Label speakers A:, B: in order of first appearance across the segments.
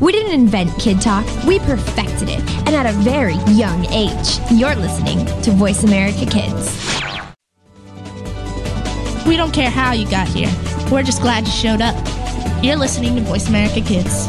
A: We didn't invent Kid Talk, we perfected it, and at a very young age. You're listening to Voice America Kids.
B: We don't care how you got here, we're just glad you showed up. You're listening to Voice America Kids.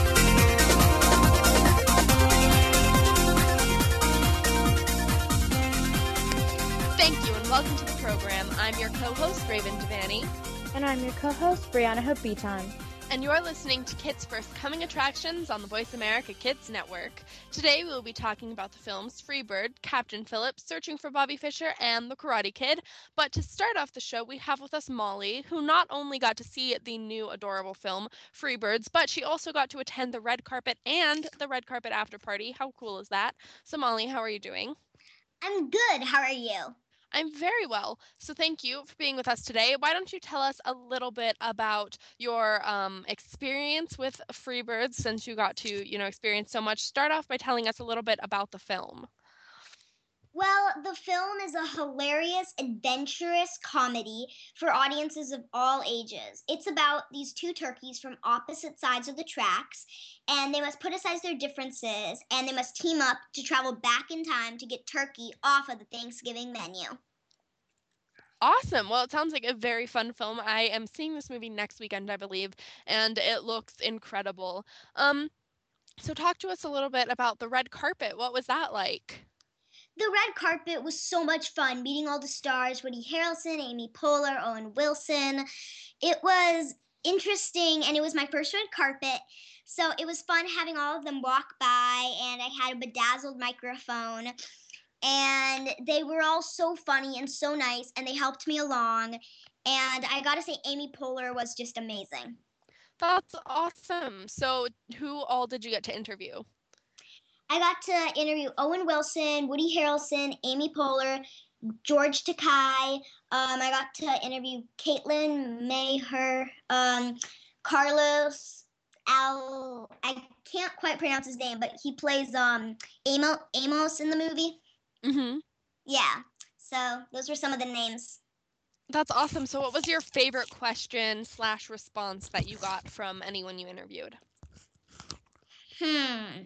C: I'm your co-host,
D: Brianna Hope Beaton.
C: And you're listening to Kids First Coming Attractions on the Voice America Kids Network. Today we will be talking about the films Freebird, Captain Phillips, Searching for Bobby Fischer, and The Karate Kid. But to start off the show, we have with us Molly, who not only got to see the new adorable film Freebirds, but she also got to attend the red carpet and the red carpet after party. How cool is that? So Molly, how are you doing?
E: I'm good. How are you?
C: I'm very well. So thank you for being with us today. Why don't you tell us a little bit about your um, experience with Freebirds since you got to, you know, experience so much. Start off by telling us a little bit about the film.
E: Well, the film is a hilarious, adventurous comedy for audiences of all ages. It's about these two turkeys from opposite sides of the tracks, and they must put aside their differences and they must team up to travel back in time to get turkey off of the Thanksgiving menu.
C: Awesome. Well, it sounds like a very fun film. I am seeing this movie next weekend, I believe, and it looks incredible. Um, so talk to us a little bit about the red carpet. What was that like?
E: The red carpet was so much fun, meeting all the stars Woody Harrelson, Amy Poehler, Owen Wilson. It was interesting, and it was my first red carpet. So it was fun having all of them walk by, and I had a bedazzled microphone. And they were all so funny and so nice, and they helped me along. And I gotta say, Amy Poehler was just amazing.
C: That's awesome. So, who all did you get to interview?
E: I got to interview Owen Wilson, Woody Harrelson, Amy Poehler, George Takei. Um, I got to interview Kaitlyn Maher, um, Carlos Al. I can't quite pronounce his name, but he plays um, Amos, Amos in the movie.
C: Mm-hmm.
E: Yeah. So those were some of the names.
C: That's awesome. So, what was your favorite question slash response that you got from anyone you interviewed?
E: Hmm.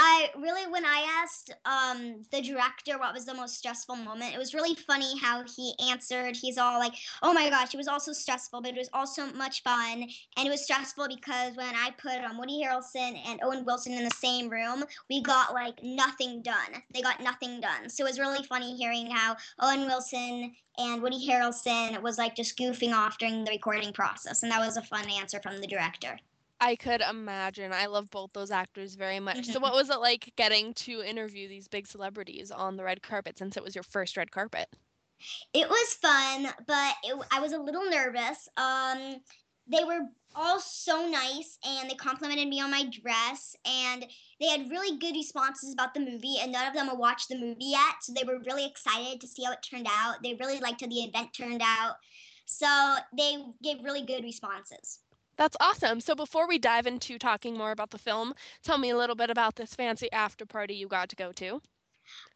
E: I really, when I asked um, the director what was the most stressful moment, it was really funny how he answered. He's all like, "Oh my gosh, it was also stressful, but it was also much fun." And it was stressful because when I put um, Woody Harrelson and Owen Wilson in the same room, we got like nothing done. They got nothing done. So it was really funny hearing how Owen Wilson and Woody Harrelson was like just goofing off during the recording process, and that was a fun answer from the director.
C: I could imagine. I love both those actors very much. So, what was it like getting to interview these big celebrities on the red carpet since it was your first red carpet?
E: It was fun, but it, I was a little nervous. Um, they were all so nice and they complimented me on my dress and they had really good responses about the movie and none of them had watched the movie yet so they were really excited to see how it turned out they really liked how the event turned out so they gave really good responses
C: That's awesome. So before we dive into talking more about the film, tell me a little bit about this fancy after party you got to go to.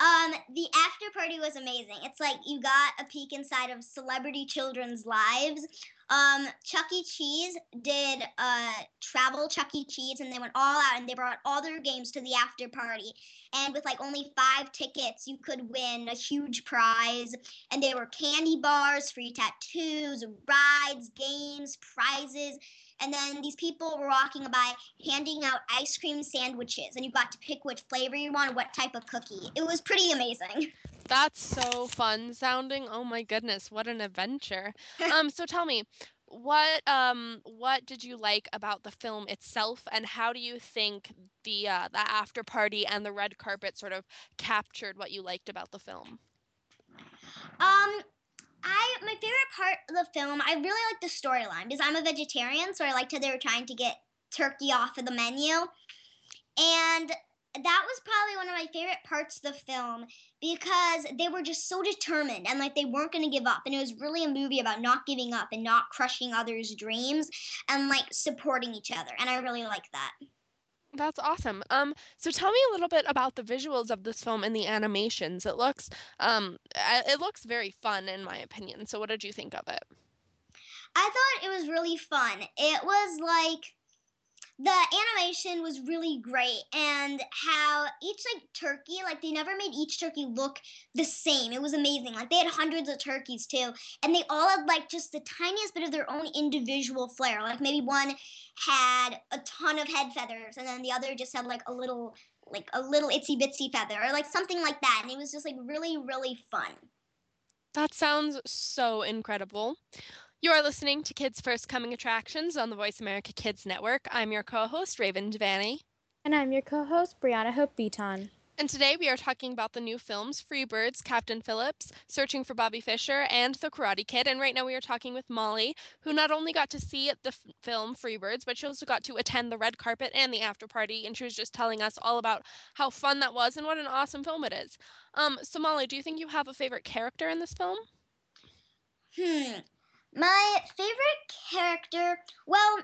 E: Um, the after party was amazing. It's like you got a peek inside of celebrity children's lives. um, Chuck E. Cheese did uh, travel Chuck E. Cheese, and they went all out and they brought all their games to the after party. And with like only five tickets, you could win a huge prize. And there were candy bars, free tattoos, rides, games, prizes. And then these people were walking by handing out ice cream sandwiches, and you got to pick which flavor you want, what type of cookie. It was pretty amazing.
C: That's so fun sounding. Oh my goodness, what an adventure. um so tell me, what um what did you like about the film itself and how do you think the uh the after party and the red carpet sort of captured what you liked about the film?
E: Um I my favorite part of the film, I really like the storyline because I'm a vegetarian, so I liked how they were trying to get turkey off of the menu. And that was probably one of my favorite parts of the film because they were just so determined and like they weren't going to give up. And it was really a movie about not giving up and not crushing others dreams and like supporting each other. And i really like that
C: That's awesome. Um, so tell me a little bit about the visuals of this film and the animations. It looks um uh, it looks very fun in my opinion. So what did you think of it?
E: i thought it was really fun it was like the animation was really great and how each like turkey like they never made each turkey look the same. It was amazing. Like they had hundreds of turkeys too and they all had like just the tiniest bit of their own individual flair. Like maybe one had a ton of head feathers and then the other just had like a little like a little itsy bitsy feather or like something like that and it was just like really really fun.
C: That sounds so incredible. You are listening to Kids First Coming Attractions on the Voice America Kids Network. I'm your co-host Raven Devaney.
D: And I'm your co host, Brianna Hope Beaton.
C: And today we are talking about the new films Freebirds, Captain Phillips, Searching for Bobby Fischer, and The Karate Kid. And right now we are talking with Molly, who not only got to see the f- film Freebirds, but she also got to attend the red carpet and the after party. And she was just telling us all about how fun that was and what an awesome film it is. Um, so Molly, do you think you have a favorite character in this film?
E: Hmm. My favorite character, well,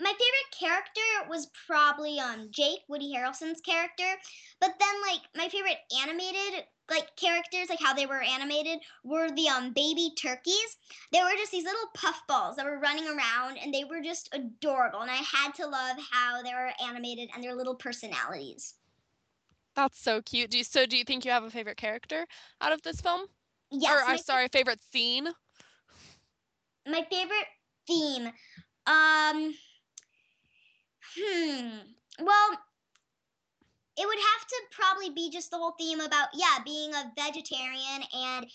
E: my favorite character was probably um Jake, Woody Harrelson's character. But then like my favorite animated like characters, like how they were animated, were the um baby turkeys. They were just these little puffballs that were running around and they were just adorable. And I had to love how they were animated and their little personalities.
C: That's so cute. Do you, so do you think you have a favorite character out of this film?
E: Yes,
C: or I'm sorry, favorite scene?
E: My favorite theme. Um hmm well it would have to probably be just the whole theme about yeah being a vegetarian and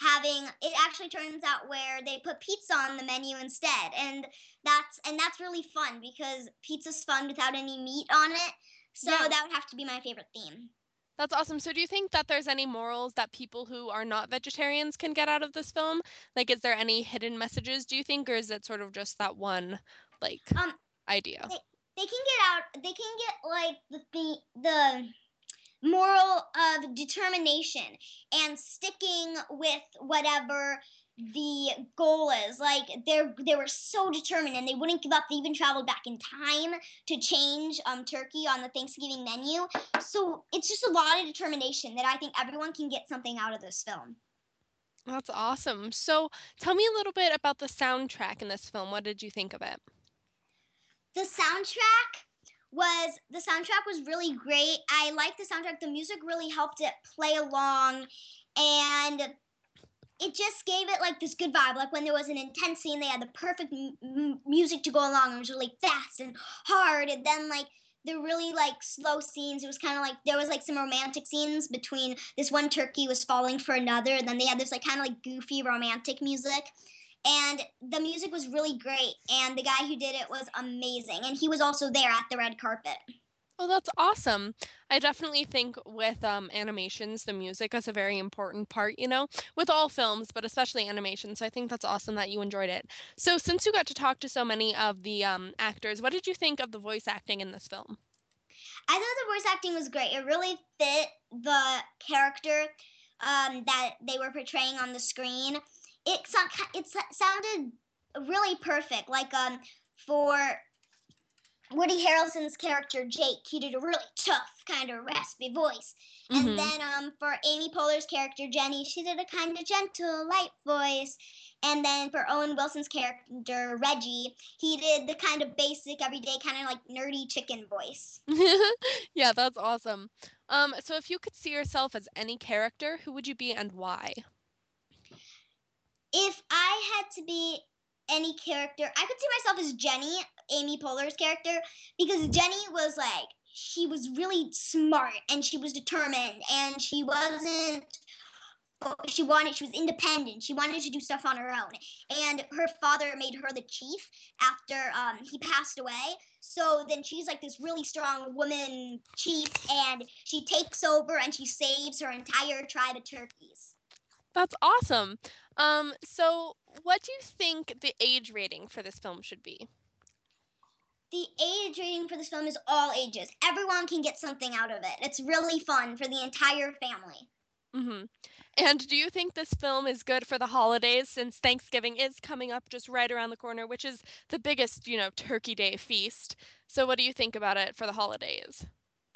E: having it actually turns out where they put pizza on the menu instead. And that's and that's really fun because pizza's fun without any meat on it. So
C: Yeah.
E: that would have to be my favorite theme
C: That's awesome. So do you think that there's any morals that people who are not vegetarians can get out of this film? Like is there any hidden messages, do you think, or is it sort of just that one like
E: Um,
C: idea?
E: they can get out they can get like the the, the moral of determination and sticking with whatever the goal is like they're they were so determined and they wouldn't give up they even traveled back in time to change um turkey on the thanksgiving menu so it's just a lot of determination that i think everyone can get something out of this film
C: That's awesome. So tell me a little bit about the soundtrack in this film. What did you think of it?
E: the soundtrack was the soundtrack was really great. I liked the soundtrack. The music really helped it play along and it just gave it like this good vibe. Like when there was an intense scene, they had the perfect m- music to go along. It was really fast and hard. And then like the really like slow scenes, it was kind of like there was like some romantic scenes between this one turkey was falling for another. And then they had this like kind of like goofy romantic music and the music was really great and the guy who did it was amazing and he was also there at the red carpet
C: Oh, that's awesome. I definitely think with um, animations, the music is a very important part, you know, with all films, but especially animation. So I think that's awesome that you enjoyed it. So since you got to talk to so many of the um, actors, what did you think of the voice acting in this film?
E: i thought the voice acting was great it really fit the character um, that they were portraying on the screen it, it sounded really perfect like um for Woody Harrelson's character Jake, he did a really tough, kind of raspy voice.
C: Mhm.
E: And then um, for Amy Poehler's character Jenny, she did a kind of gentle, light voice. And then for Owen Wilson's character Reggie, he did the kind of basic, everyday, kind of like nerdy chicken voice.
C: yeah, that's awesome. Um, so if you could see yourself as any character, who would you be and why?
E: If I had to be any character, I could see myself as Jenny, Amy Poehler's character, because Jenny was like, she was really smart and she was determined and she wasn't she wanted she was independent she wanted to do stuff on her own and her father made her the chief after um, he passed away so then she's like this really strong woman chief and she takes over and she saves her entire tribe of turkeys
C: That's awesome. Um, so what do you think the age rating for this film should be?
E: The age rating for this film is all ages everyone can get something out of it it's really fun for the entire family
C: hmm And do you think this film is good for the holidays since Thanksgiving is coming up just right around the corner, which is the biggest, you know, Turkey Day feast? So what do you think about it for the holidays?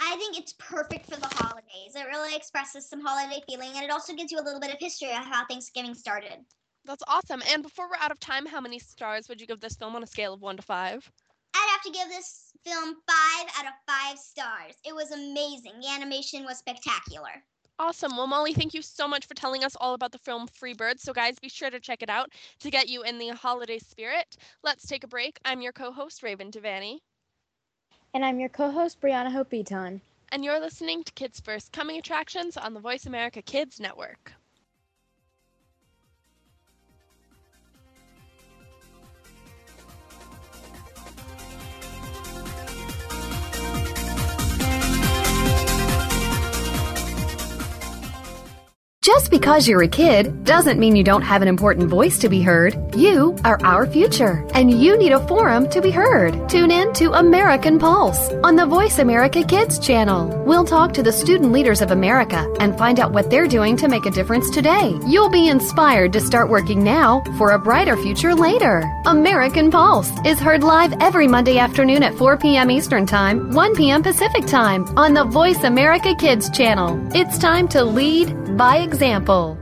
E: I think it's perfect for the holidays. It really expresses some holiday feeling and it also gives you a little bit of history of how Thanksgiving started.
C: That's awesome. And before we're out of time, how many stars would you give this film on a scale of 1 to 5?
E: I'd have to give this film five out of five stars. It was amazing. The animation was spectacular.
C: Awesome. Well, Molly, thank you so much for telling us all about the film Freebird. So, guys, be sure to check it out to get you in the holiday spirit. Let's take a break. I'm your co host, Raven Devanney,
D: And I'm your co host, Brianna Hope Beaton.
C: and you're listening to Kids First Coming Attractions on the Voice America Kids Network.
F: Just because you're a kid doesn't mean you don't have an important voice to be heard. You are our future, and you need a forum to be heard. Tune in to American Pulse on the Voice America Kids channel. We'll talk to the student leaders of America and find out what they're doing to make a difference today. You'll be inspired to start working now for a brighter future later. American Pulse is heard live every Monday afternoon at 4 p.m. Eastern Time, 1 p.m. Pacific Time on the Voice America Kids channel. It's time to lead by example.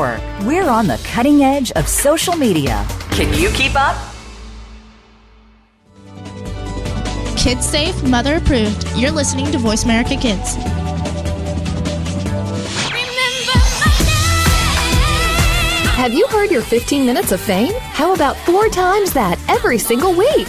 G: We're on the cutting edge of social media. Can you keep up?
B: Kids safe, mother approved. You're listening to Voice America Kids.
F: Have you heard your 15 minutes of fame? How about four times that every single week?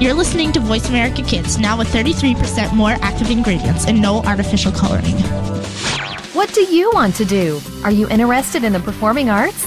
B: You're listening to Voice America Kids, now with 33% more active ingredients and no artificial coloring.
F: What do you want to do? Are you interested in the performing arts?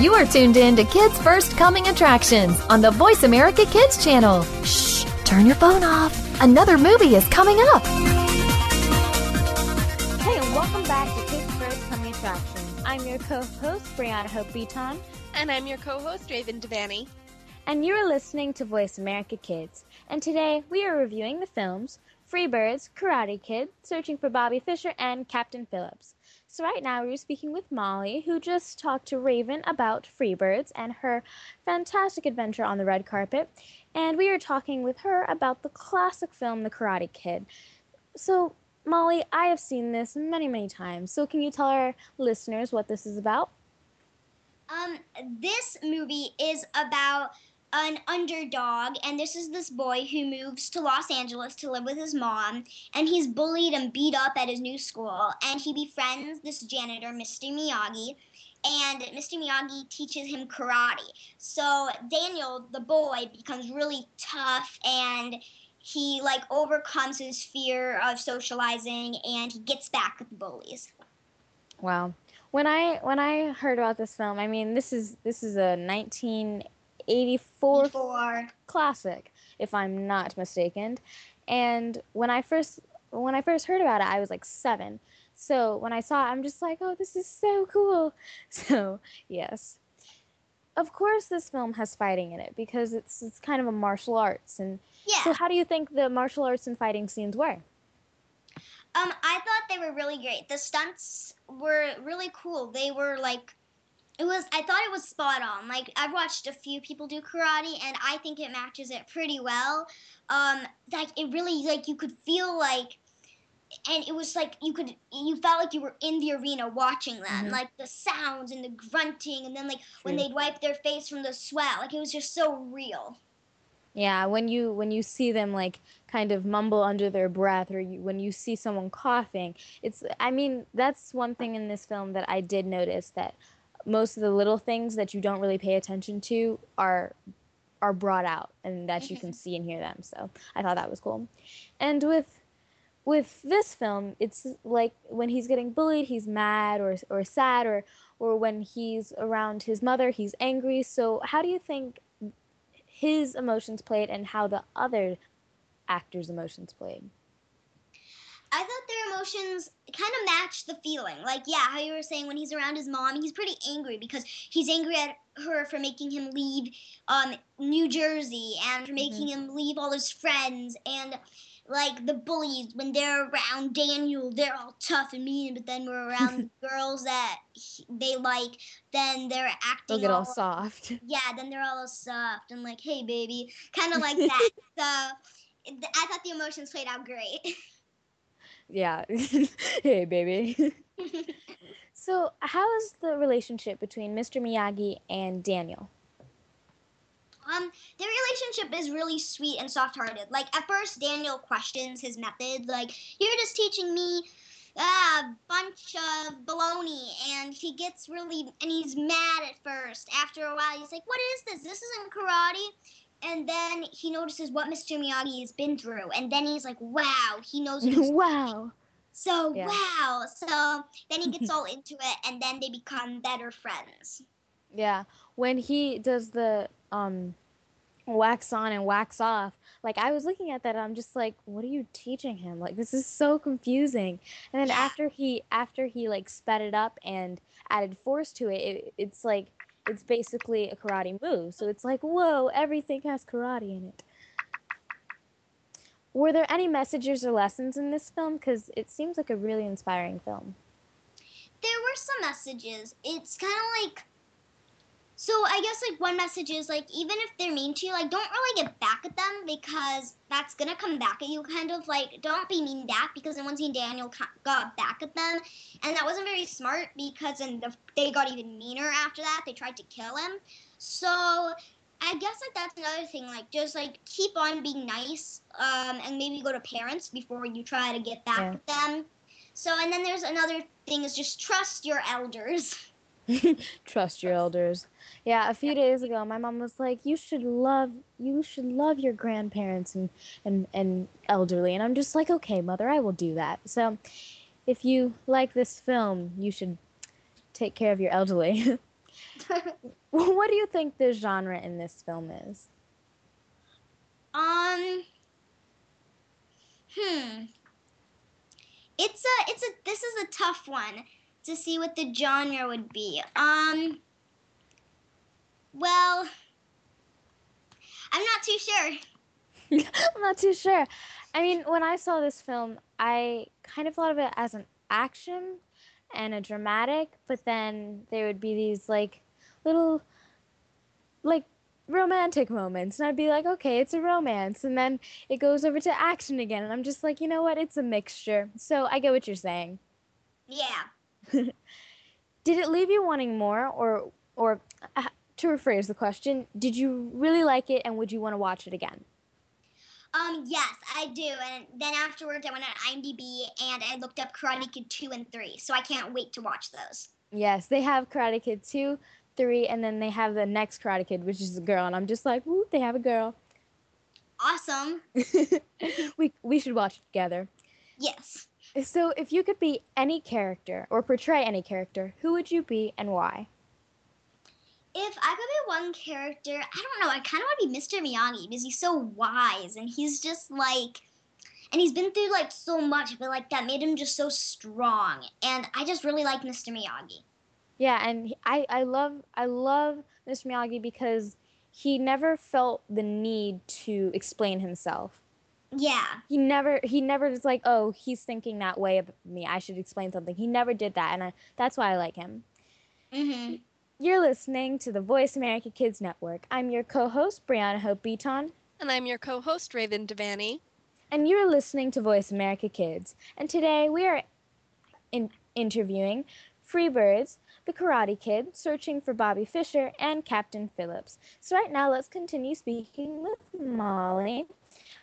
F: You are tuned in to Kids First Coming Attractions on the Voice America Kids channel. Shh, turn your phone off. Another movie is coming up.
D: Hey, and welcome back to Kids First Coming Attractions. I'm your co-host, Brianna Hope Beaton,
C: And I'm your co host, Raven Devanney.
D: and you are listening to Voice America Kids. And today we are reviewing the films Free Birds, Karate Kid, Searching for Bobby Fischer, and Captain Phillips. So, right now, we're speaking with Molly, who just talked to Raven about Freebirds and her fantastic adventure on the red carpet. And we are talking with her about the classic film, The Karate Kid. So, Molly, I have seen this many, many times. So, can you tell our listeners what this is about?
E: Um, this movie is about an underdog, and this is this boy who moves to Los Angeles to live with his mom, and he's bullied and beat up at his new school, and he befriends this janitor, Mr. Miyagi, and Mr. Miyagi teaches him karate. So Daniel, the boy, becomes really tough and he like overcomes his fear of socializing and he gets back at the bullies.
D: Wow. When I when I heard about this film, I mean this is this is a 1984
E: Before
D: classic, if I'm not mistaken. And when I first when I first heard about it, I was like seven. So when I saw it, I'm just like, oh, this is so cool. So yes, of course, this film has fighting in it because it's it's kind of a martial arts. And
E: yeah.
D: so, how do you think the martial arts and fighting scenes were?
E: Um, I thought they were really great. The stunts were really cool. They were like, it was. I thought it was spot on. Like I've watched a few people do karate, and I think it matches it pretty well. Um, like it really, like you could feel like, and it was like you could, you felt like you were in the arena watching them.
D: Mhm.
E: Like the sounds and the grunting, and then like when they'd wipe their face from the sweat, like it was just so real.
D: Yeah, when you when you see them like kind of mumble under their breath, or you, when you see someone coughing, it's. I mean, that's one thing in this film that I did notice that most of the little things that you don't really pay attention to are are brought out and that you can mm-hmm. see and hear them. So I thought that was cool. And with with this film, it's like when he's getting bullied, he's mad or or sad, or or when he's around his mother, he's angry. So how do you think his emotions played and how the other actors' emotions played?
E: I thought their emotions kind of matched the feeling. Like, yeah, how you were saying when he's around his mom, he's pretty angry because he's angry at her for making him leave um, New Jersey and for making him leave all his friends. And like the bullies, when they're around Daniel, they're all tough and mean, but then we're around girls that he, they like, then they're acting
D: They'll get all soft.
E: yeah, then they're all soft and like, hey, baby, kind of like that. so th- I thought the emotions played out great.
D: Yeah. hey, baby. so, how is the relationship between Mr. Miyagi and Daniel?
E: Um, their relationship is really sweet and soft-hearted. Like at first, Daniel questions his method. Like you're just teaching me a bunch of baloney, and he gets really and he's mad at first. After a while, he's like, "What is this? This isn't karate." And then he notices what Mr. Miyagi has been through, and then he's like, "Wow, he knows."
D: Wow.
E: So
D: Yeah.
E: wow. So then he gets all into it, and then they become better friends.
D: Yeah. When he does the um wax on and wax off, like I was looking at that I'm just like, what are you teaching him? Like this is so confusing. And then
E: Yeah.
D: after he after he like sped it up and added force to it, it it's like it's basically a karate move. So it's like, whoa, everything has karate in it. Were there any messages or lessons in this film? Because it seems like a really inspiring film.
E: there were some messages. It's kind of like so I guess like one message is like even if they're mean to you, like don't really get back at them because that's gonna come back at you. Kind of like don't be mean back because then once Daniel got back at them, and that wasn't very smart because then the, they got even meaner after that. They tried to kill him. So I guess like that's another thing. Like just like keep on being nice, um, and maybe go to parents before you try to get back
D: Yeah.
E: at them. So and then there's another thing is just trust your elders.
D: Trust your elders. Yeah, a few days ago, my mom was like, "You should love, you should love your grandparents and and and elderly." And I'm just like, "Okay, mother, I will do that." So, if you like this film, you should take care of your elderly. what do you think the genre in this film is?
E: um. Hmm. It's a it's a this is a tough one to see what the genre would be. Um. Well, I'm not too sure.
D: I'm not too sure. I mean, when I saw this film, I kind of thought of it as an action and a dramatic, but then there would be these like little like romantic moments and I'd be like, "Okay, it's a romance." And then it goes over to action again, and I'm just like, "You know what? It's a mixture." So, I get what you're saying.
E: Yeah.
D: Did it leave you wanting more or or uh, to rephrase the question, did you really like it and would you want to watch it again?
E: Um, yes, I do. And then afterwards, I went on IMDb and I looked up Karate Kid 2 and 3. So I can't wait to watch those.
D: Yes, they have Karate Kid 2, 3, and then they have the next Karate Kid, which is a girl. And I'm just like, woo, they have a girl.
E: Awesome.
D: we, we should watch it together.
E: Yes.
D: So, if you could be any character or portray any character, who would you be and why?
E: If I could be one character, I don't know. I kind of want to be Mr. Miyagi because he's so wise and he's just like, and he's been through like so much, but like that made him just so strong. And I just really like Mr. Miyagi.
D: Yeah, and I I love I love Mr. Miyagi because he never felt the need to explain himself.
E: Yeah.
D: He never he never was like, "Oh, he's thinking that way of me. I should explain something." He never did that, and I, that's why I like him.
E: Mhm.
D: You're listening to the Voice America Kids Network. I'm your co-host Brianna Hope Beaton,
C: And I'm your co host, Raven Devanney.
D: and you're listening to Voice America Kids. And today we are in- interviewing Freebirds, the Karate Kid, searching for Bobby Fischer, and Captain Phillips. So right now, let's continue speaking with Molly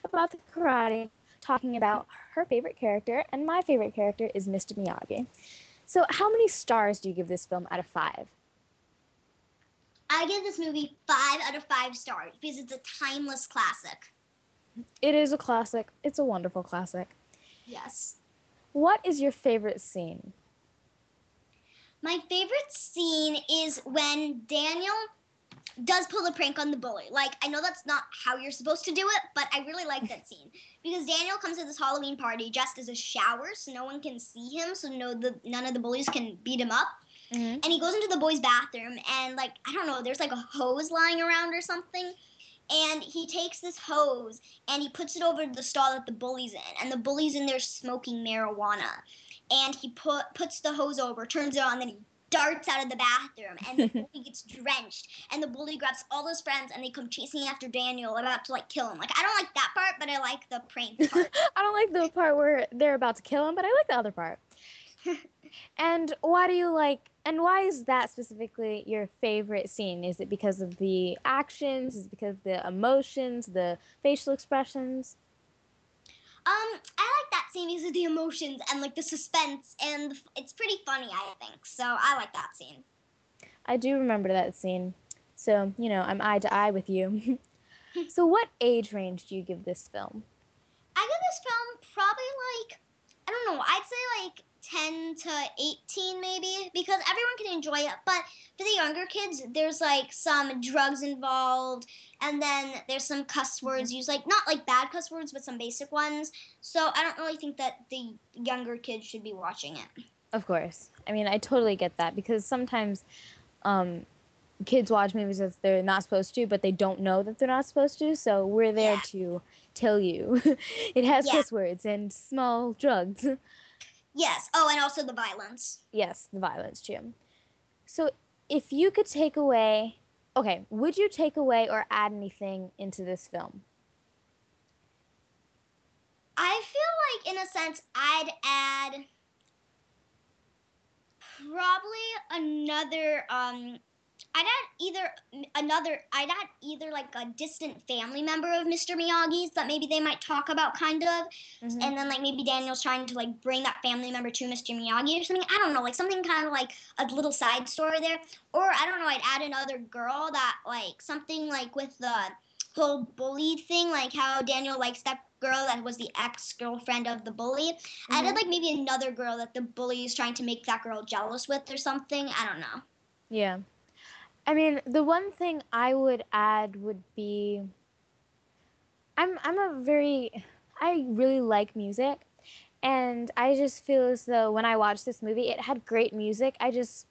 D: about the karate, talking about her favorite character, and my favorite character is Mr. Miyagi. So, how many stars do you give this film out of five?
E: I give this movie five out of five stars because it's a timeless classic.
D: It is a classic. It's a wonderful classic.
E: Yes.
D: What is your favorite scene?
E: My favorite scene is when Daniel does pull a prank on the bully. Like, I know that's not how you're supposed to do it, but I really like that scene. Because Daniel comes to this Halloween party dressed as a shower so no one can see him, so no the none of the bullies can beat him up.
D: Mhm.
E: And he goes into the boys' bathroom and like, I don't know, there's like a hose lying around or something. And he takes this hose and he puts it over the stall that the bully's in. And the bully's in there smoking marijuana. And he put puts the hose over, turns it on, then he darts out of the bathroom and the bully gets drenched and the bully grabs all his friends and they come chasing after Daniel about to like kill him. Like I don't like that part, but I like the prank part.
D: I don't like the part where they're about to kill him, but I like the other part. and why do you like and why is that specifically your favorite scene? Is it because of the actions? Is it because of the emotions, the facial expressions?
E: um, I like that scene because of the emotions and like the suspense and the, it's pretty funny, I think. So I like that scene.
D: I do remember that scene. So, you know, I'm eye to eye with you. so what age range do you give this film?
E: I give this film probably like I don't know, I'd say like 10 to 18 maybe because everyone can enjoy it but for the younger kids there's like some drugs involved and then there's some cuss words used like not like bad cuss words but some basic ones so i don't really think that the younger kids should be watching it
D: Of course. I mean, I totally get that because sometimes um, kids watch movies that they're not supposed to, but they don't know that they're not supposed to. So we're there
E: Yeah.
D: to tell you it has
E: Yeah.
D: cuss words and small drugs.
E: Yes oh and also the violence
D: yes, the violence too. So if you could take away, okay, would you take away or add anything into this film?
E: I feel like, in a sense, I'd add probably another. Um, I'd add either another. I'd add either like a distant family member of Mr. Miyagi's that maybe they might talk about, kind of,
D: Mhm.
E: and then like maybe Daniel's trying to like bring that family member to Mr. Miyagi or something. I don't know, like something kind of like a little side story there, or I don't know. I'd add another girl that like something like with the whole bully thing, like how Daniel likes that girl that was the ex girlfriend of the bully. I
D: Mhm.
E: did like maybe another girl that the bully is trying to make that girl jealous with or something. I don't know.
D: Yeah. I mean, the one thing I would add would be I'm I'm a very I really like music and I just feel as though when I watched this movie it had great music. I just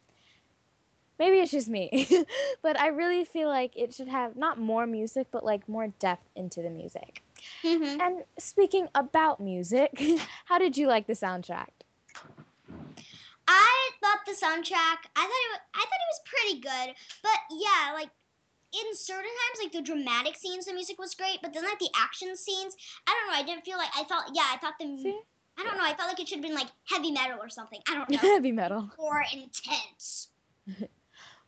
D: maybe it's just me, but I really feel like it should have not more music but like more depth into the music.
E: Mhm.
D: And speaking about music, how did you like the soundtrack?
E: I thought the soundtrack. I thought it. Was, I thought it was pretty good. But yeah, like in certain times, like the dramatic scenes, the music was great. But then like the action scenes, I don't know. I didn't feel like I thought. Yeah, I thought the.
D: See?
E: I don't know. I felt like it should have been like heavy metal or something. I don't know.
D: Heavy metal.
E: More intense.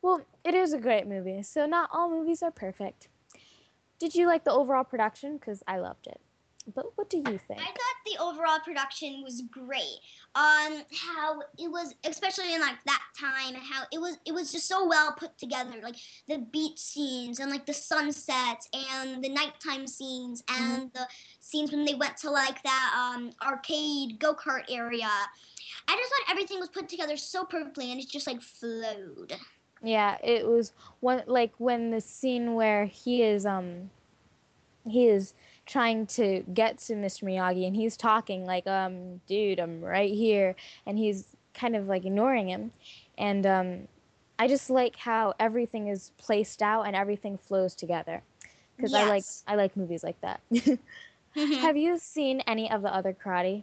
D: Well, it is a great movie, so not all movies are perfect. Did you like the overall production? Because I loved it. But what do you think?
E: I thought the overall production was great. Um, how it was, especially in like that time, how it was, it was just so well put together. Like the beach scenes and like the sunsets and the nighttime scenes and the scenes when they went to like that um arcade go kart area. I just thought everything was put together so perfectly, and it just like flowed.
D: Yeah, it was one like when the scene where he is um he is trying to get to Mr. Miyagi and he's talking like um dude, I'm right here and he's kind of like ignoring him. And um I just like how everything is placed out and everything flows together. Cuz I like I like movies like that.
E: Mhm.
D: Have you seen any of the other karate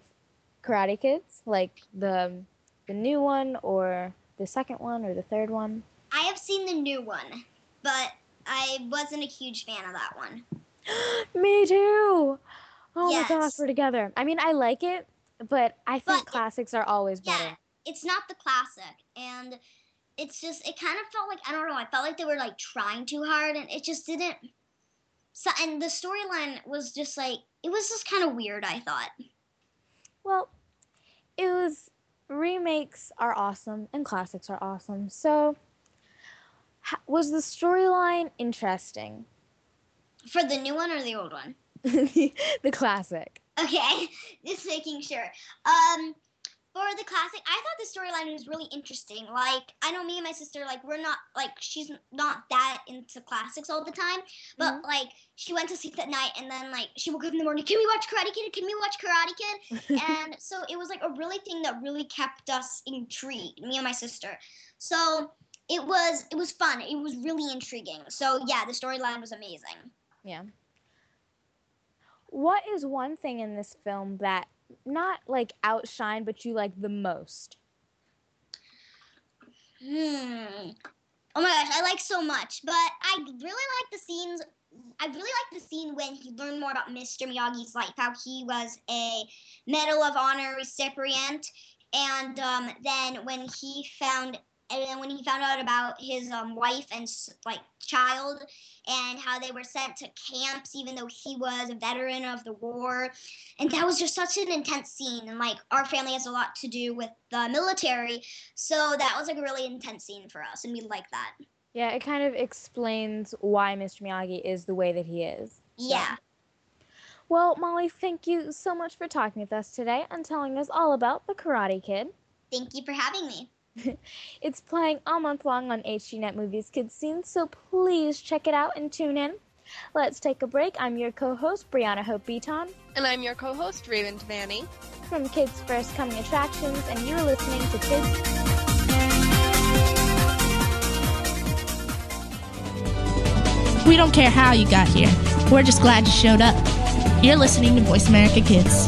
D: karate kids? Like the the new one or the second one or the third one?
E: I have seen the new one, but I wasn't a huge fan of that one.
D: Me too. Oh my gosh, we're together. I mean, I like it, but I think
E: But-
D: classics are always
E: Yeah,
D: better.
E: it's not the classic, and it's just it kind of felt like I don't know. I felt like they were like trying too hard, and it just didn't. So and the storyline was just like it was just kind of weird. I thought.
D: Well, it was remakes are awesome and classics are awesome. So, was the storyline interesting?
E: For the new one or the old one?
D: the classic.
E: Okay, just making sure. Um, for the classic, I thought the storyline was really interesting. Like, I know me and my sister, like, we're not like she's not that into classics all the time, but like she went to sleep that night and then like she woke up in the morning. Can we watch Karate Kid? Can we watch Karate Kid? and so it was like a really thing that really kept us intrigued, me and my sister. So it was it was fun. It was really intriguing. So yeah, the storyline was amazing.
D: Yeah. What is one thing in this film that not like outshine, but you like the most?
E: Hmm. Oh my gosh, I like so much, but I really like the scenes. I really like the scene when he learned more about Mr. Miyagi's life, how he was a Medal of Honor recipient, and um, then when he found, and then when he found out about his um, wife and like child, and how they were sent to camps, even though he was a veteran of the war, and that was just such an intense scene. And like our family has a lot to do with the military, so that was like a really intense scene for us, and we like that.
D: Yeah, it kind of explains why Mr. Miyagi is the way that he is.
E: Yeah.
D: Well, Molly, thank you so much for talking with us today and telling us all about The Karate Kid.
E: Thank you for having me.
D: It's playing all month long on HGNet Movies Kids Scene, so please check it out and tune in. Let's take a break. I'm your co-host, Brianna Hope Beaton
C: And I'm your co host, Raven Devaney.
D: from Kids First Coming Attractions, and you're listening to Kids
B: We don't care how you got here. We're just glad you showed up. You're listening to Voice America Kids.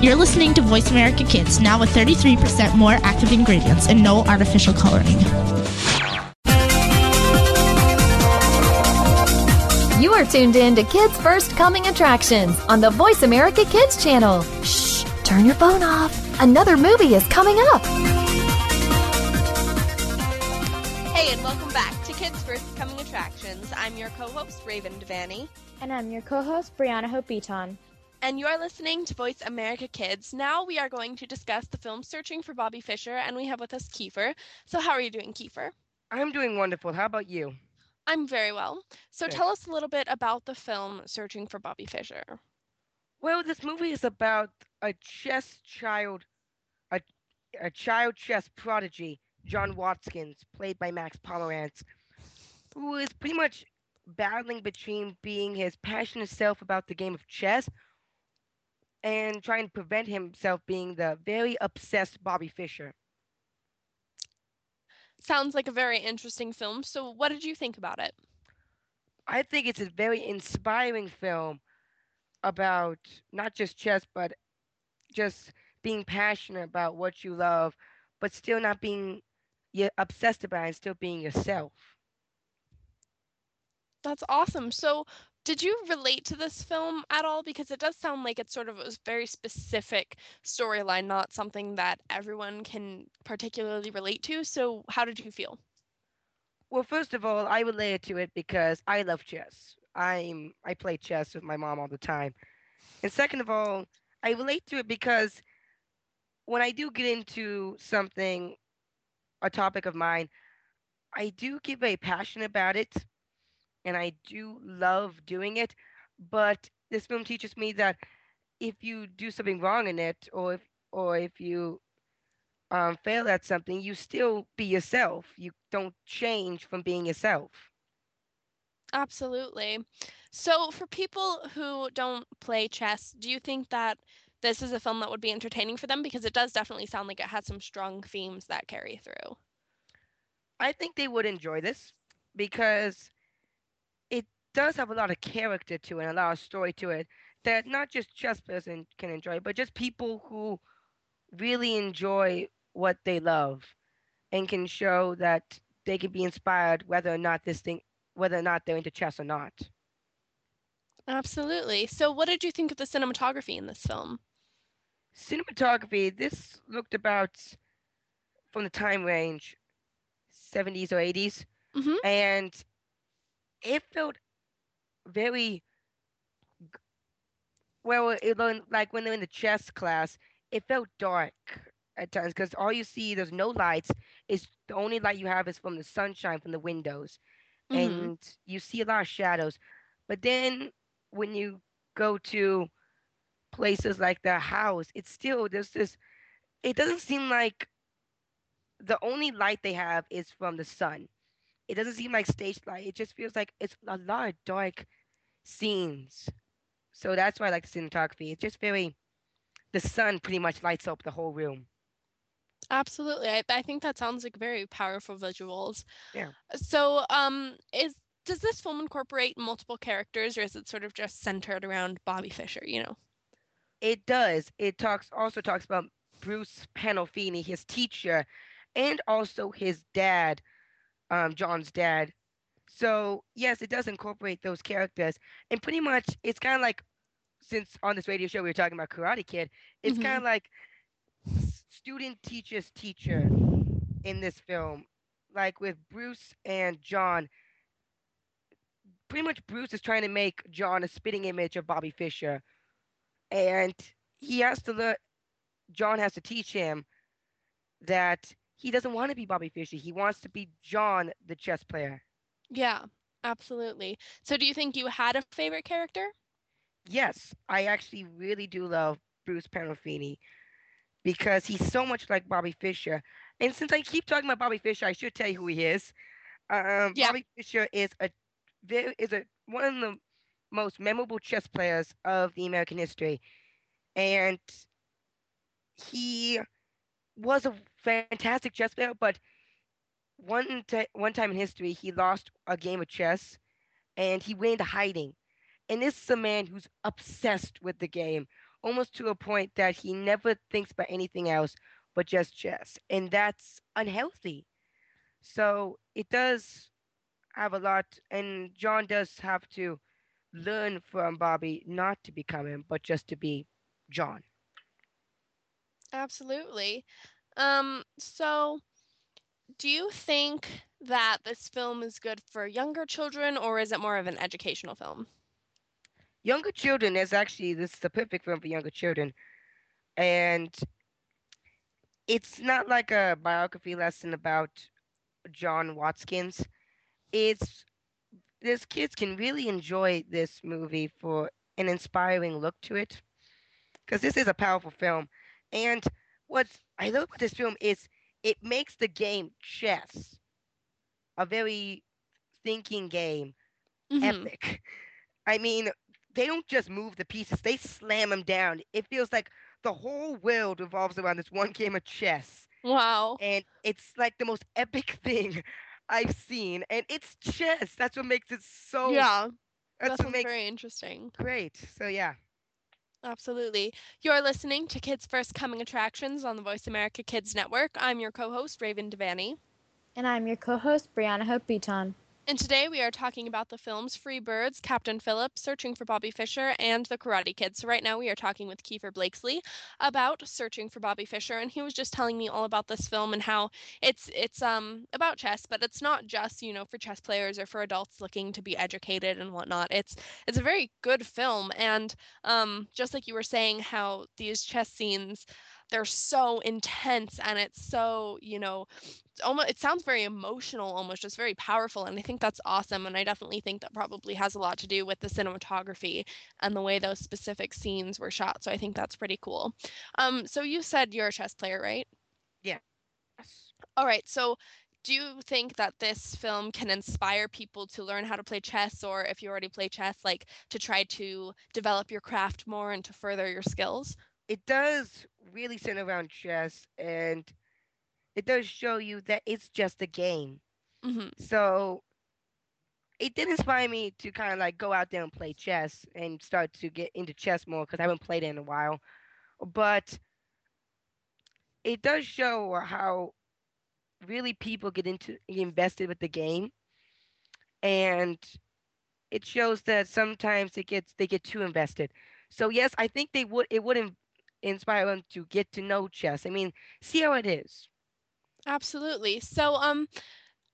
B: You're listening to Voice America Kids, now with 33% more active ingredients and no artificial coloring.
F: You are tuned in to Kids First Coming Attractions on the Voice America Kids channel. Shh, turn your phone off. Another movie is coming up.
C: Hey, and welcome back to Kids First Coming Attractions. I'm your co-host Raven Devanney.
D: And I'm your co-host Brianna Hope Beaton.
C: And you are listening to Voice America Kids. Now we are going to discuss the film Searching for Bobby Fischer, and we have with us Kiefer. So, how are you doing, Kiefer?
H: I'm doing wonderful. How about you?
C: I'm very well. So,
H: Good.
C: tell us a little bit about the film Searching for Bobby Fischer.
H: Well, this movie is about a chess child, a, a child chess prodigy, John Watkins, played by Max Pomeranc, who is pretty much battling between being his passionate self about the game of chess and trying to prevent himself being the very obsessed Bobby Fischer.
C: Sounds like a very interesting film. So, what did you think about it?
H: I think it's a very inspiring film about not just chess, but just being passionate about what you love, but still not being obsessed about it and still being yourself.
C: That's awesome. So, did you relate to this film at all? Because it does sound like it's sort of a very specific storyline, not something that everyone can particularly relate to. So, how did you feel?
H: Well, first of all, I related to it because I love chess. I'm I play chess with my mom all the time. And second of all, I relate to it because when I do get into something, a topic of mine, I do get very passionate about it and I do love doing it. But this film teaches me that if you do something wrong in it, or if or if you um, fail at something, you still be yourself. You don't change from being yourself.
C: Absolutely. So, for people who don't play chess, do you think that this is a film that would be entertaining for them? Because it does definitely sound like it has some strong themes that carry through.
H: I think they would enjoy this because does have a lot of character to it, and a lot of story to it that not just chess players can enjoy, but just people who really enjoy what they love and can show that they can be inspired whether or not this thing whether or not they're into chess or not.
C: Absolutely. So, what did you think of the cinematography in this film?
H: Cinematography, this looked about from the time range 70s or 80s
C: hmm
H: and it felt very well it learned like when they're in the chess class it felt dark at times because all you see there's no lights it's the only light you have is from the sunshine from the windows
C: hmm
H: and you see a lot of shadows. But then when you go to places like the house it's still there's this it doesn't seem like the only light they have is from the sun. It doesn't seem like stage light it just feels like it's a lot of dark scenes so that's why i like the cinematography it's just very the sun pretty much lights up the whole room
C: Absolutely. I, I think that sounds like very powerful visuals.
H: yeah
C: So, um, is does this film incorporate multiple characters, or is it sort of just centered around Bobby Fischer? You know.
H: It does. It talks also talks about Bruce Pandolfini, his teacher, and also his dad, um, John's dad. So yes, it does incorporate those characters, and pretty much it's kind of like since on this radio show we were talking about Karate Kid, it's
C: Mhm.
H: kind of like student teaches teacher in this film. Like with Bruce and John, pretty much Bruce is trying to make John a spitting image of Bobby Fischer, and he has to learn. John has to teach him that he doesn't want to be Bobby Fischer. He wants to be John, the chess player.
C: Yeah, absolutely. So do you think you had a favorite character?
H: Yes, I actually really do love Bruce Pandolfini because he's so much like Bobby Fischer. And since I keep talking about Bobby Fischer, I should tell you who he is. Um,
C: Yeah.
H: Bobby Fischer is a is a one of the most memorable chess players of the American history, and he was a fantastic chess player. But one ti one time in history, he lost a game of chess, and he went into hiding. And this is a man who's obsessed with the game, almost to a point that he never thinks about anything else but just chess. And that's unhealthy. So it does have a lot, and John does have to learn from Bobby not to become him, but just to be John.
C: Absolutely. Um, so do you think that this film is good for younger children or is it more of an educational film?
H: Younger children is actually this is the perfect film for younger children, and it's not like a biography lesson about John Watkins. It's this kids can really enjoy this movie for an inspiring look to it, because this is a powerful film. And what's I love about this film is it makes the game chess a very thinking game,
C: Mhm.
H: epic. I mean, they don't just move the pieces; they slam them down. It feels like the whole world revolves around this one game of chess.
C: Wow.
H: And it's like the most epic thing I've seen. And it's chess. That's what makes it so
C: Yeah.
H: That's
C: That
H: what makes
C: very interesting.
H: great. So yeah.
C: Absolutely. You're listening to Kids First Coming Attractions on the Voice America Kids Network. I'm your co-host Raven Devanney.
D: And I'm your co-host Brianna Hope Beaton.
C: And today we are talking about the films Free Birds, Captain Phillips, Searching for Bobby Fischer, and The Karate Kid. So right now we are talking with Kiefer Blakesley about Searching for Bobby Fischer, and he was just telling me all about this film and how it's it's um about chess, but it's not just you know for chess players or for adults looking to be educated and whatnot. It's it's a very good film, and um just like you were saying, how these chess scenes they're so intense and it's so you know almost it sounds very emotional almost just very powerful and i think that's awesome and i definitely think that probably has a lot to do with the cinematography and the way those specific scenes were shot so i think that's pretty cool. Um so you said you're a chess player right?
H: Yeah.
C: all right so do you think that this film can inspire people to learn how to play chess or if you already play chess like to try to develop your craft more and to further your skills?
H: It does really center around chess and it does show you that it's just a game.
C: hmm
H: So it did inspire me to kind of like go out there and play chess and start to get into chess more because I haven't played it in a while. But it does show how really people get into invested with the game, and it shows that sometimes it gets they get too invested. So yes, I think they would it would in, inspire them to get to know chess. I mean, see how it is.
C: Absolutely. So, um,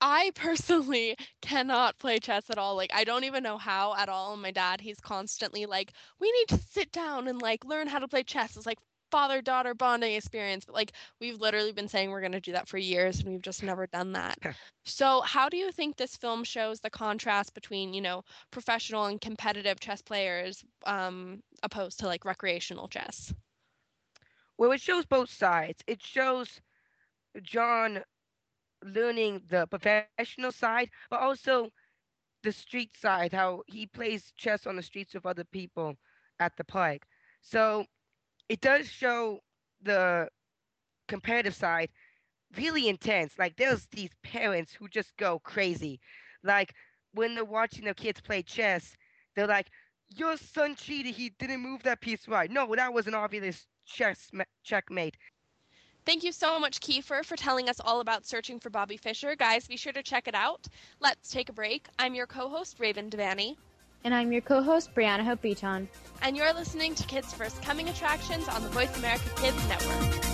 C: I personally cannot play chess at all. Like, I don't even know how at all. My dad, he's constantly like, we need to sit down and like learn how to play chess. It's like father daughter bonding experience. But like, we've literally been saying we're going to do that for years and we've just never done that. So, how do you think this film shows the contrast between, you know, professional and competitive chess players um, opposed to like recreational chess?
H: Well, it shows both sides. It shows John learning the professional side, but also the street side, how he plays chess on the streets with other people at the park. So it does show the competitive side really intense. Like there's these parents who just go crazy. Like when they're watching their kids play chess, they're like, "Your son cheated. He didn't move that piece right. No, that was an obvious chess checkmate."
C: Thank you so much, Kiefer, for telling us all about searching for Bobby Fischer. Guys, be sure to check it out. Let's take a break. I'm your co host, Raven Devanney.
D: And I'm your co host, Brianna Hope Beaton.
C: And you're listening to Kids First Coming Attractions on the Voice America Kids Network.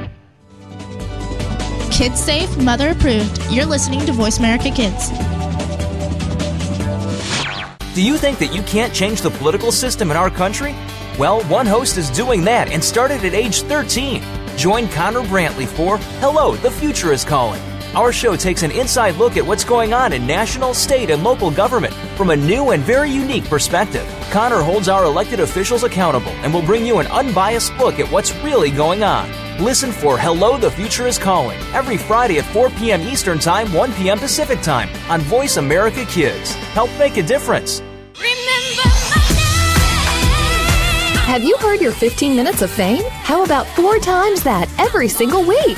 B: Kids safe, mother approved. You're listening to Voice America Kids.
I: Do you think that you can't change the political system in our country? Well, one host is doing that and started at age 13. Join Connor Brantley for Hello, the Future is Calling. Our show takes an inside look at what's going on in national, state, and local government from a new and very unique perspective. Connor holds our elected officials accountable and will bring you an unbiased look at what's really going on. Listen for Hello, the Future is Calling every Friday at 4 p.m. Eastern Time, 1 p.m. Pacific Time on Voice America Kids. Help make a difference.
F: Have you heard your 15 minutes of fame? How about four times that every single week?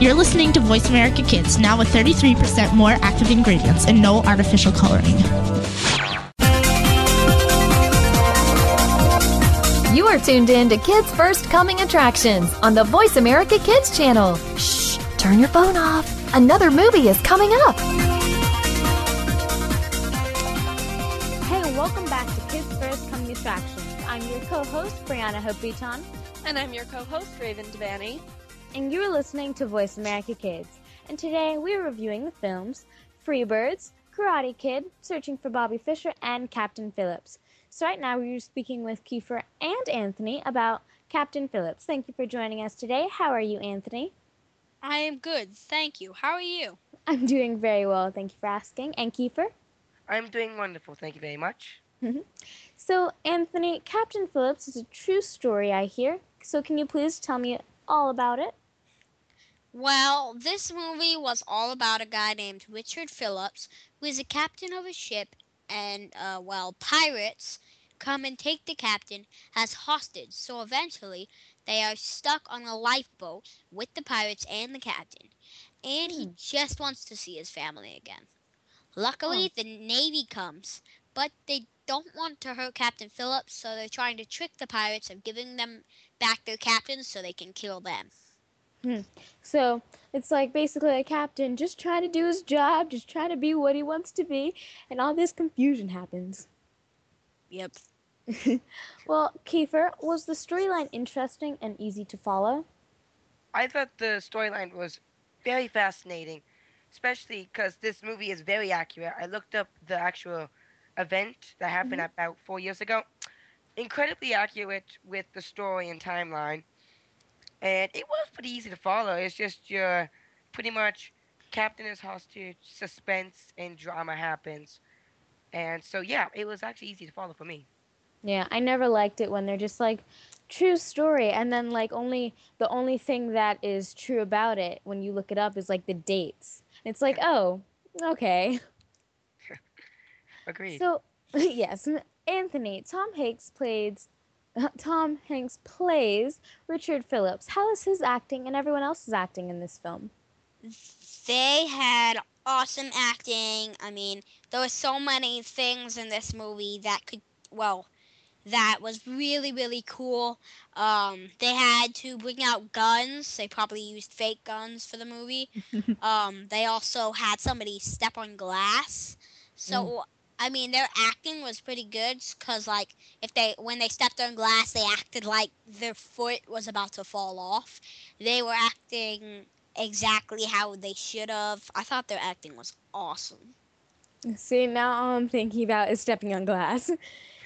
B: You're listening to Voice America Kids, now with 33% more active ingredients and no artificial coloring.
F: You are tuned in to Kids First Coming Attractions on the Voice America Kids channel. Shh, turn your phone off. Another movie is coming up.
D: Hey, welcome back to Kids First Coming Attractions. I'm your co-host, Brianna Hope Beaton.
C: And I'm your co host, Raven Devanney.
D: And you're listening to Voice America Kids. And today we're reviewing the films Freebirds, Karate Kid, Searching for Bobby Fischer, and Captain Phillips. So right now we're speaking with Kiefer and Anthony about Captain Phillips. Thank you for joining us today. How are you, Anthony?
J: I am good, thank you. How are you?
D: I'm doing very well. Thank you for asking. And Kiefer?
H: I'm doing wonderful. Thank you very much. Mm-hmm.
D: so, Anthony, Captain Phillips is a true story, I hear. So, can you please tell me all about it?
J: Well, this movie was all about a guy named Richard Phillips, who is a captain of a ship, and, uh, well, pirates come and take the captain as hostage. So eventually, they are stuck on a lifeboat with the pirates and the captain. And he just wants to see his family again. Luckily, the Navy comes, but they don't want to hurt Captain Phillips, so they're trying to trick the pirates of giving them back their captain so they can kill them.
D: Hmm. So it's like basically a captain just trying to do his job, just trying to be what he wants to be, and all this confusion happens.
J: Yep.
D: well, Kiefer, was the storyline interesting and easy to follow?
H: I thought the storyline was very fascinating, especially because this movie is very accurate. I looked up the actual event that happened
D: Mhm.
H: about four years ago. Incredibly accurate with the story and timeline. And it was pretty easy to follow. It's just your pretty much captain is hostage, suspense and drama happens. And so yeah, it was actually easy to follow for me.
D: Yeah, I never liked it when they're just like true story and then like only the only thing that is true about it when you look it up is like the dates. And it's like, "Oh, okay."
H: Agreed.
D: So, yes, Anthony, Tom Hanks played Tom Hanks plays Richard Phillips. How is his acting and everyone else's acting in this film?
J: They had awesome acting. I mean, there were so many things in this movie that could, well, that was really, really cool. Um, they had to bring out guns. They probably used fake guns for the movie. um, they also had somebody step on glass. So,
D: Mm.
J: I mean, their acting was pretty good because, like, if they when they stepped on glass, they acted like their foot was about to fall off. They were acting exactly how they should have. I thought their acting was awesome.
D: See, now all I'm thinking about is stepping on glass.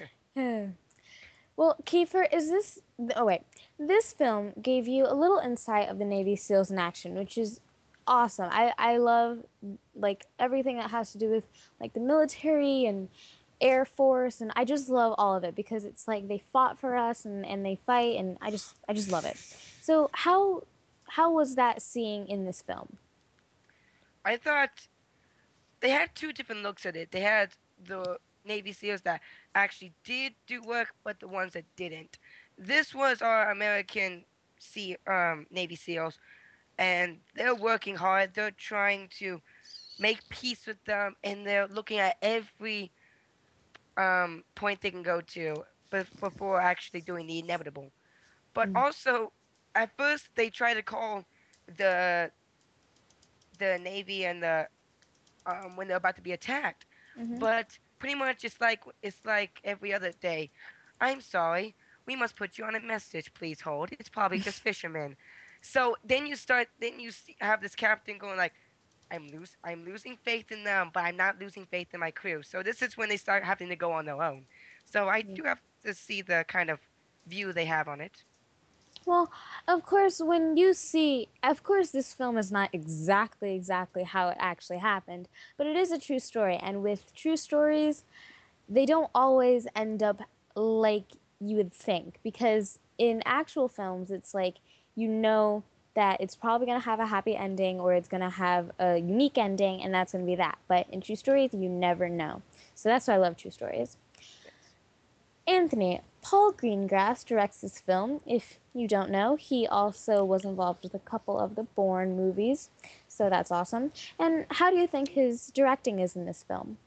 D: well, Kiefer, is this. Oh, wait. This film gave you a little insight of the Navy SEALs in action, which is awesome. I, I love, like, everything that has to do with, like, the military and Air Force, and I just love all of it because it's like they fought for us and, and they fight, and I just I just love it. So how how was that seeing in this film?
H: I thought they had two different looks at it. They had the Navy SEALs that actually did do work, but the ones that didn't. This was our American sea um, Navy SEALs, and they're working hard. They're trying to make peace with them, and they're looking at every um, point they can go to before actually doing the inevitable. But also, at first, they try to call the the Navy and the um, when they're about to be attacked.
D: Mhm.
H: But pretty much it's like it's like every other day. I'm sorry. We must put you on a message. Please hold. It's probably just fishermen. So then you start. Then you have this captain going like, "I'm lose. I'm losing faith in them, but I'm not losing faith in my crew." So this is when they start having to go on their own. So I mm. do have to see the kind of view they have on it.
D: Well, of course, when you see, of course, this film is not exactly, exactly how it actually happened, but it is a true story. And with true stories, they don't always end up like you would think. Because in actual films, it's like you know that it's probably going to have a happy ending or it's going to have a unique ending, and that's going to be that. But in true stories, you never know. So that's why I love true stories. Anthony, Paul Greengrass directs this film. If you don't know, he also was involved with a couple of the Bourne movies, so that's awesome. And how do you think his directing is in this film?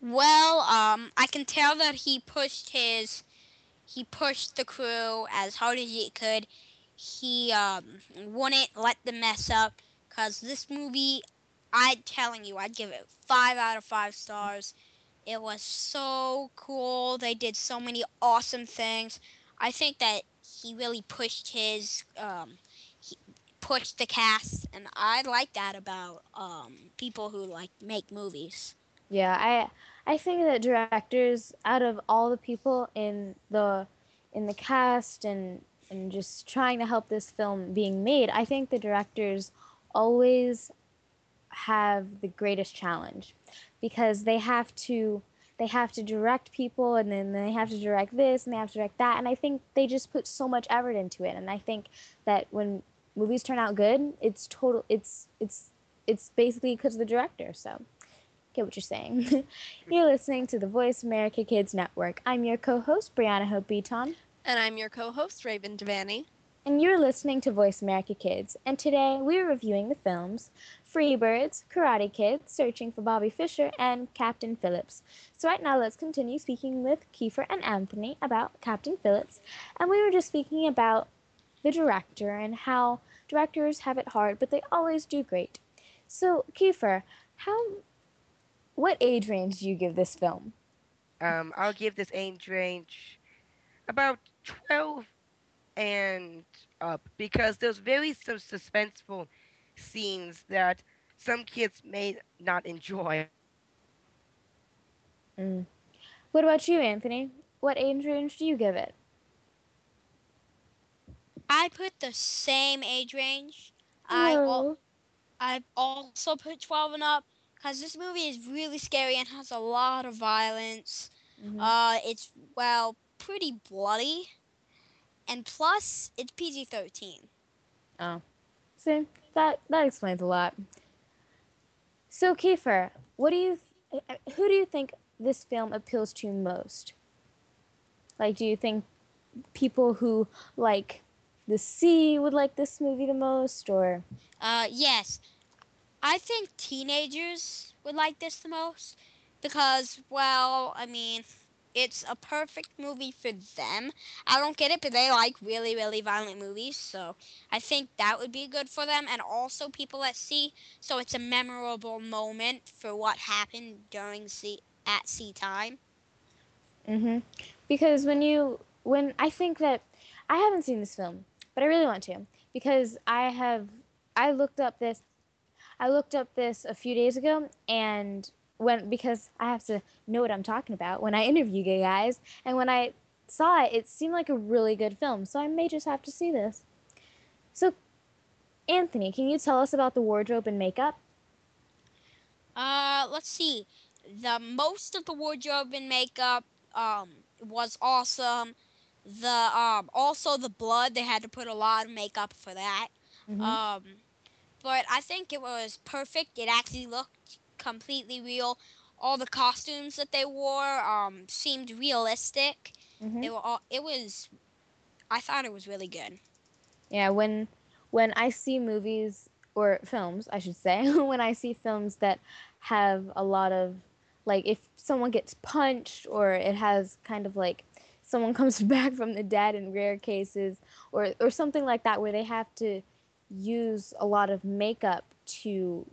J: Well, um, I can tell that he pushed his, he pushed the crew as hard as he could. He um, wouldn't let them mess up, cause this movie, I'm telling you, I'd give it five out of five stars. It was so cool. They did so many awesome things. I think that he really pushed his, um, he pushed the cast, and I like that about um, people who like make movies.
D: Yeah, I I think that directors out of all the people in the in the cast and and just trying to help this film being made, I think the directors always have the greatest challenge because they have to they have to direct people and then they have to direct this and they have to direct that and I think they just put so much effort into it and I think that when movies turn out good, it's total it's it's it's basically because of the director. So get what you're saying. you're listening to the Voice America Kids Network. I'm your co-host Brianna Hope Beaton.
C: And I'm your co-host Raven Devaney.
D: And you're listening to Voice America Kids. And today we're reviewing the films Freebirds, Karate Kid, Searching for Bobby Fischer, and Captain Phillips. So right now let's continue speaking with Kiefer and Anthony about Captain Phillips. And we were just speaking about the director and how directors have it hard, but they always do great. So Kiefer, how what age range do you give this film?
H: Um, I'll give this age range about 12 and up because there's very some suspenseful scenes that some kids may not enjoy.
D: Mm. What about you, Anthony? What age range do you give it?
J: I put the same age range. I al-
D: No.
J: I also put 12 and up because this movie is really scary and has a lot of violence.
D: Mhm.
J: Uh, it's well pretty bloody, and plus it's PG 13.
D: Oh, see that that explains a lot. So Kiefer, what do you, uh, who do you think this film appeals to most? Like, do you think people who like the sea would like this movie the most, or
J: Uh, yes. I think teenagers would like this the most because, well, I mean, it's a perfect movie for them. I don't get it, but they like really, really violent movies, so I think that would be good for them. And also people at sea, so it's a memorable moment for what happened during sea at sea time.
D: Mhm. Because when you when I think that I haven't seen this film, but I really want to because I have I looked up this I looked up this a few days ago and when because I have to know what I'm talking about when I interview you guys and when I saw it it seemed like a really good film so I may just have to see this. So Anthony, can you tell us about the wardrobe and makeup?
J: Uh, let's see. The most of the wardrobe and makeup um was awesome. The um also the blood they had to put a lot of makeup for that.
D: Mhm.
J: Um, but I think it was perfect. It actually looked completely real. All the costumes that they wore um seemed realistic.
D: Mhm.
J: They were all. It was. I thought it was really good.
D: Yeah, when when I see movies or films, I should say, when I see films that have a lot of like if someone gets punched or it has kind of like someone comes back from the dead in rare cases or or something like that where they have to use a lot of makeup to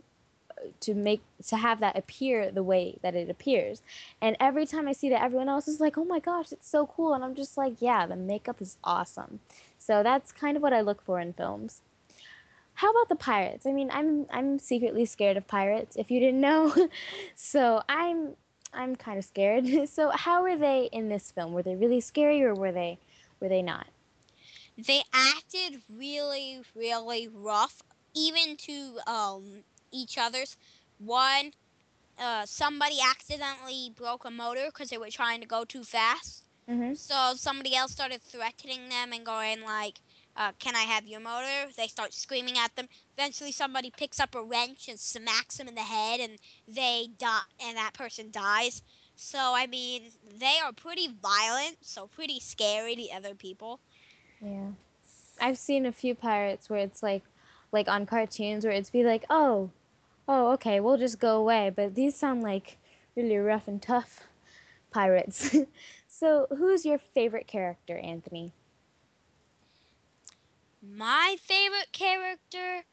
D: to make to have that appear the way that it appears. And every time I see that everyone else is like, "Oh my gosh, it's so cool." And I'm just like, "Yeah, the makeup is awesome." So that's kind of what I look for in films. How about the pirates? I mean, I'm I'm secretly scared of pirates if you didn't know. so, I'm I'm kind of scared. So, how were they in this film? Were they really scary or were they were they not?
J: They acted really, really rough, even to um each other's. One, uh, somebody accidentally broke a motor because they were trying to go too fast.
D: Mhm.
J: So somebody else started threatening them and going like, uh, "Can I have your motor?" They start screaming at them. Eventually, somebody picks up a wrench and smacks them in the head, and they die, and that person dies. So I mean, they are pretty violent, so pretty scary to other people.
D: Yeah. I've seen a few pirates where it's like like on cartoons where it's be like, "Oh, oh, okay, we'll just go away." But these sound like really rough and tough pirates. so, who's your favorite character, Anthony?
J: My favorite character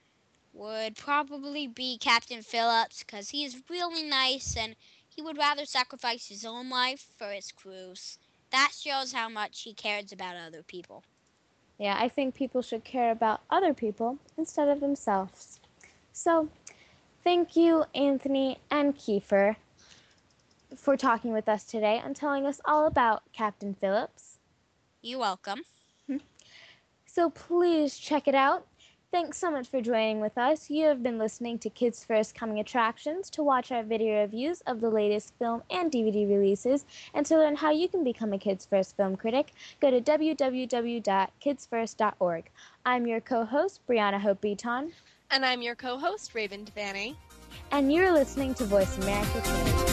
J: would probably be Captain Phillips because he is really nice and he would rather sacrifice his own life for his crews. That shows how much he cares about other people.
D: Yeah, I think people should care about other people instead of themselves. So, thank you, Anthony and Kiefer, for talking with us today and telling us all about Captain Phillips.
J: You're welcome. Hmm.
D: So, please check it out. Thanks so much for joining with us. You have been listening to Kids First Coming Attractions. To watch our video reviews of the latest film and DVD releases, and to learn how you can become a Kids First film critic, go to www.kidsfirst.org. I'm your co host, Brianna Hope Beaton,
C: And I'm your co host, Raven Devaney.
D: and you're listening to Voice America Kids.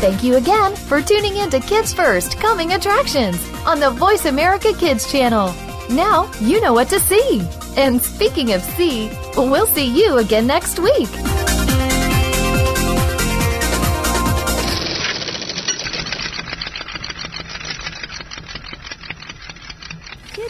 F: Thank you again for tuning in to Kids First Coming Attractions on the Voice America Kids channel. Now you know what to see. And speaking of see, we'll see you again next week.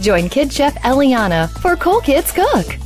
F: Join Kid Chef Eliana for Cool Kids Cook.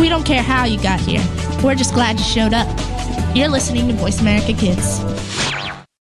B: We don't care how you got here. We're just glad you showed up. You're listening to Voice America Kids.